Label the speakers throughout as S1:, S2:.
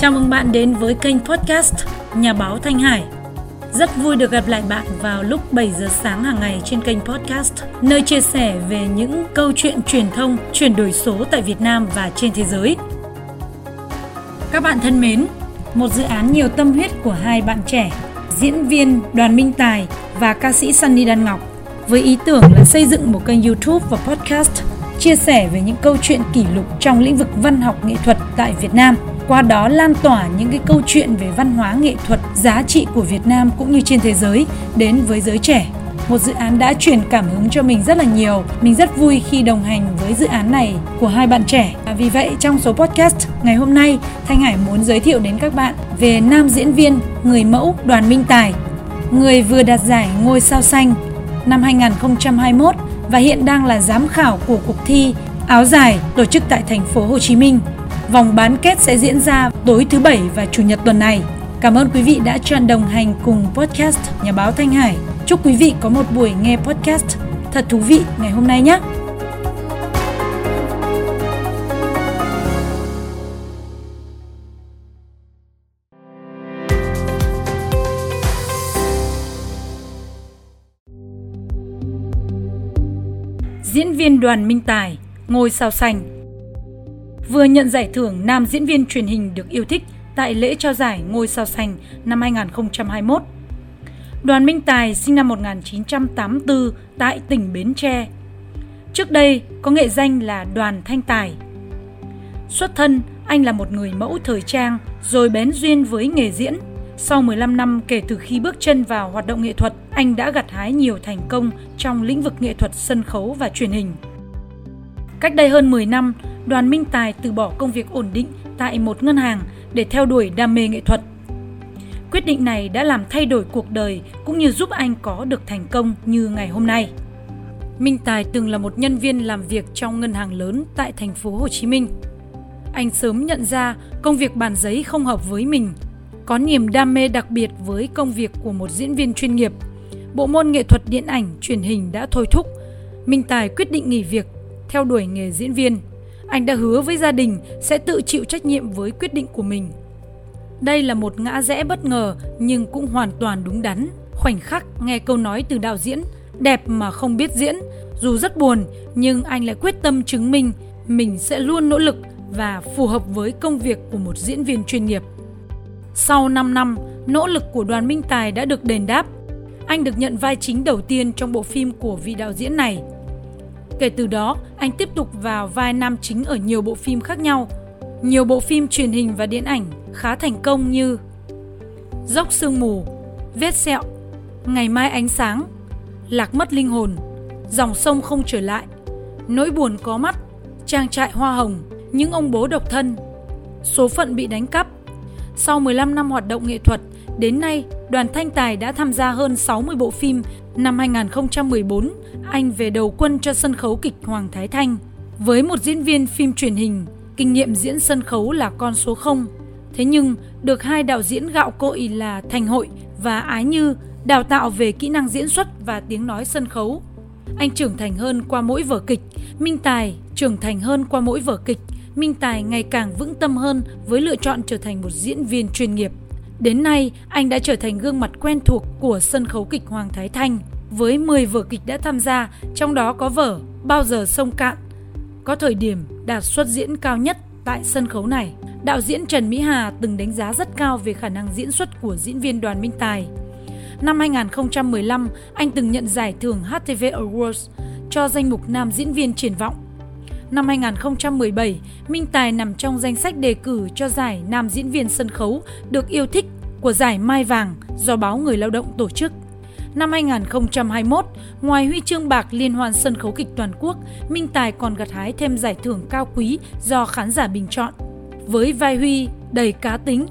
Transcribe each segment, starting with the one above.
S1: Chào mừng bạn đến với kênh podcast Nhà báo Thanh Hải. Rất vui được gặp lại bạn vào lúc 7 giờ sáng hàng ngày trên kênh podcast, nơi chia sẻ về những câu chuyện truyền thông, chuyển đổi số tại Việt Nam và trên thế giới. Các bạn thân mến, một dự án nhiều tâm huyết của hai bạn trẻ, diễn viên Đoàn Minh Tài và ca sĩ Sunny Đan Ngọc với ý tưởng là xây dựng một kênh YouTube và podcast chia sẻ về những câu chuyện kỷ lục trong lĩnh vực văn học nghệ thuật tại Việt Nam – qua đó lan tỏa những cái câu chuyện về văn hóa nghệ thuật giá trị của Việt Nam cũng như trên thế giới đến với giới trẻ một dự án đã truyền cảm hứng cho mình rất là nhiều. Mình rất vui khi đồng hành với dự án này của hai bạn trẻ. À, vì vậy trong số podcast ngày hôm nay, Thanh Hải muốn giới thiệu đến các bạn về nam diễn viên, người mẫu Đoàn Minh Tài, người vừa đạt giải Ngôi sao xanh năm 2021 và hiện đang là giám khảo của cuộc thi áo dài tổ chức tại thành phố Hồ Chí Minh. Vòng bán kết sẽ diễn ra tối thứ Bảy và Chủ nhật tuần này. Cảm ơn quý vị đã chọn đồng hành cùng podcast Nhà báo Thanh Hải. Chúc quý vị có một buổi nghe podcast thật thú vị ngày hôm nay nhé. Diễn viên Đoàn Minh Tài, ngôi sao xanh vừa nhận giải thưởng nam diễn viên truyền hình được yêu thích tại lễ trao giải Ngôi sao xanh năm 2021. Đoàn Minh Tài sinh năm 1984 tại tỉnh Bến Tre. Trước đây có nghệ danh là Đoàn Thanh Tài. Xuất thân, anh là một người mẫu thời trang rồi bén duyên với nghề diễn. Sau 15 năm kể từ khi bước chân vào hoạt động nghệ thuật, anh đã gặt hái nhiều thành công trong lĩnh vực nghệ thuật sân khấu và truyền hình. Cách đây hơn 10 năm, Đoàn Minh Tài từ bỏ công việc ổn định tại một ngân hàng để theo đuổi đam mê nghệ thuật. Quyết định này đã làm thay đổi cuộc đời cũng như giúp anh có được thành công như ngày hôm nay. Minh Tài từng là một nhân viên làm việc trong ngân hàng lớn tại thành phố Hồ Chí Minh. Anh sớm nhận ra công việc bàn giấy không hợp với mình, có niềm đam mê đặc biệt với công việc của một diễn viên chuyên nghiệp. Bộ môn nghệ thuật điện ảnh, truyền hình đã thôi thúc. Minh Tài quyết định nghỉ việc, theo đuổi nghề diễn viên. Anh đã hứa với gia đình sẽ tự chịu trách nhiệm với quyết định của mình. Đây là một ngã rẽ bất ngờ nhưng cũng hoàn toàn đúng đắn. Khoảnh khắc nghe câu nói từ đạo diễn, đẹp mà không biết diễn, dù rất buồn nhưng anh lại quyết tâm chứng minh mình sẽ luôn nỗ lực và phù hợp với công việc của một diễn viên chuyên nghiệp. Sau 5 năm, nỗ lực của đoàn Minh Tài đã được đền đáp. Anh được nhận vai chính đầu tiên trong bộ phim của vị đạo diễn này – Kể từ đó, anh tiếp tục vào vai nam chính ở nhiều bộ phim khác nhau. Nhiều bộ phim truyền hình và điện ảnh khá thành công như Dốc sương mù, Vết sẹo, Ngày mai ánh sáng, Lạc mất linh hồn, Dòng sông không trở lại, Nỗi buồn có mắt, Trang trại hoa hồng, Những ông bố độc thân, Số phận bị đánh cắp. Sau 15 năm hoạt động nghệ thuật, đến nay đoàn Thanh Tài đã tham gia hơn 60 bộ phim Năm 2014, anh về đầu quân cho sân khấu kịch Hoàng Thái Thanh. Với một diễn viên phim truyền hình, kinh nghiệm diễn sân khấu là con số 0. Thế nhưng, được hai đạo diễn gạo cội là Thành Hội và Ái Như đào tạo về kỹ năng diễn xuất và tiếng nói sân khấu. Anh trưởng thành hơn qua mỗi vở kịch, Minh Tài trưởng thành hơn qua mỗi vở kịch, Minh Tài ngày càng vững tâm hơn với lựa chọn trở thành một diễn viên chuyên nghiệp. Đến nay, anh đã trở thành gương mặt quen thuộc của sân khấu kịch Hoàng Thái Thanh với 10 vở kịch đã tham gia, trong đó có vở Bao giờ sông cạn, có thời điểm đạt suất diễn cao nhất tại sân khấu này. Đạo diễn Trần Mỹ Hà từng đánh giá rất cao về khả năng diễn xuất của diễn viên Đoàn Minh Tài. Năm 2015, anh từng nhận giải thưởng HTV Awards cho danh mục nam diễn viên triển vọng. Năm 2017, Minh Tài nằm trong danh sách đề cử cho giải nam diễn viên sân khấu được yêu thích của giải Mai Vàng do báo Người Lao động tổ chức. Năm 2021, ngoài huy chương bạc liên hoan sân khấu kịch toàn quốc, Minh Tài còn gặt hái thêm giải thưởng cao quý do khán giả bình chọn. Với vai Huy đầy cá tính,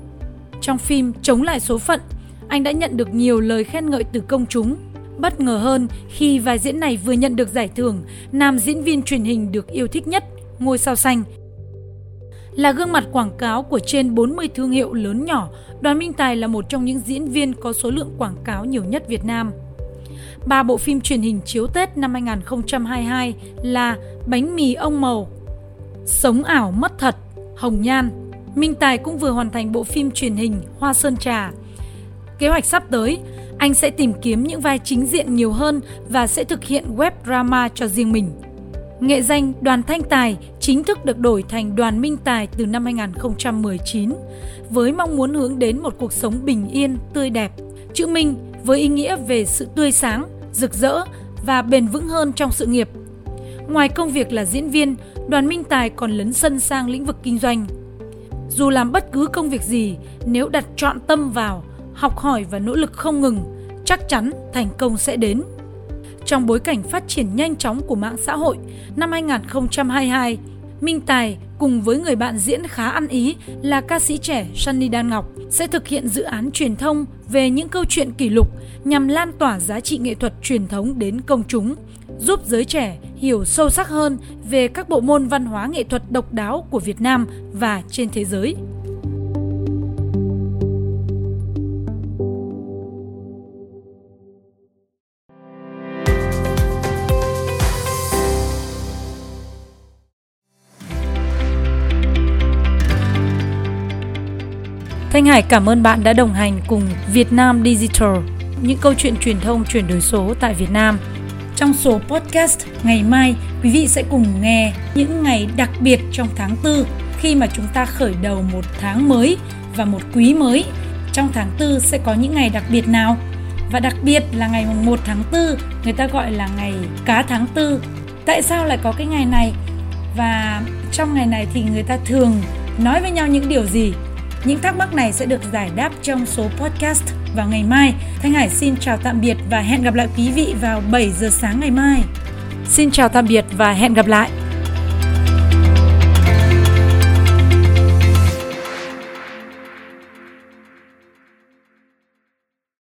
S1: trong phim Chống lại số phận, anh đã nhận được nhiều lời khen ngợi từ công chúng. Bất ngờ hơn khi vai diễn này vừa nhận được giải thưởng nam diễn viên truyền hình được yêu thích nhất, ngôi sao xanh là gương mặt quảng cáo của trên 40 thương hiệu lớn nhỏ, Đoàn Minh Tài là một trong những diễn viên có số lượng quảng cáo nhiều nhất Việt Nam. Ba bộ phim truyền hình chiếu Tết năm 2022 là Bánh mì ông màu, Sống ảo mất thật, Hồng Nhan. Minh Tài cũng vừa hoàn thành bộ phim truyền hình Hoa Sơn Trà. Kế hoạch sắp tới, anh sẽ tìm kiếm những vai chính diện nhiều hơn và sẽ thực hiện web drama cho riêng mình. Nghệ danh Đoàn Thanh Tài chính thức được đổi thành Đoàn Minh Tài từ năm 2019 với mong muốn hướng đến một cuộc sống bình yên, tươi đẹp. Chữ Minh với ý nghĩa về sự tươi sáng, rực rỡ và bền vững hơn trong sự nghiệp. Ngoài công việc là diễn viên, Đoàn Minh Tài còn lấn sân sang lĩnh vực kinh doanh. Dù làm bất cứ công việc gì, nếu đặt trọn tâm vào, học hỏi và nỗ lực không ngừng, chắc chắn thành công sẽ đến. Trong bối cảnh phát triển nhanh chóng của mạng xã hội, năm 2022, Minh Tài cùng với người bạn diễn khá ăn ý là ca sĩ trẻ Sunny Đan Ngọc sẽ thực hiện dự án truyền thông về những câu chuyện kỷ lục nhằm lan tỏa giá trị nghệ thuật truyền thống đến công chúng, giúp giới trẻ hiểu sâu sắc hơn về các bộ môn văn hóa nghệ thuật độc đáo của Việt Nam và trên thế giới. Thanh Hải cảm ơn bạn đã đồng hành cùng Việt Nam Digital, những câu chuyện truyền thông chuyển đổi số tại Việt Nam. Trong số podcast ngày mai, quý vị sẽ cùng nghe những ngày đặc biệt trong tháng 4 khi mà chúng ta khởi đầu một tháng mới và một quý mới. Trong tháng 4 sẽ có những ngày đặc biệt nào? Và đặc biệt là ngày 1 tháng 4, người ta gọi là ngày cá tháng 4. Tại sao lại có cái ngày này? Và trong ngày này thì người ta thường nói với nhau những điều gì? Những thắc mắc này sẽ được giải đáp trong số podcast vào ngày mai. Thanh Hải xin chào tạm biệt và hẹn gặp lại quý vị vào 7 giờ sáng ngày mai. Xin chào tạm biệt và hẹn gặp lại.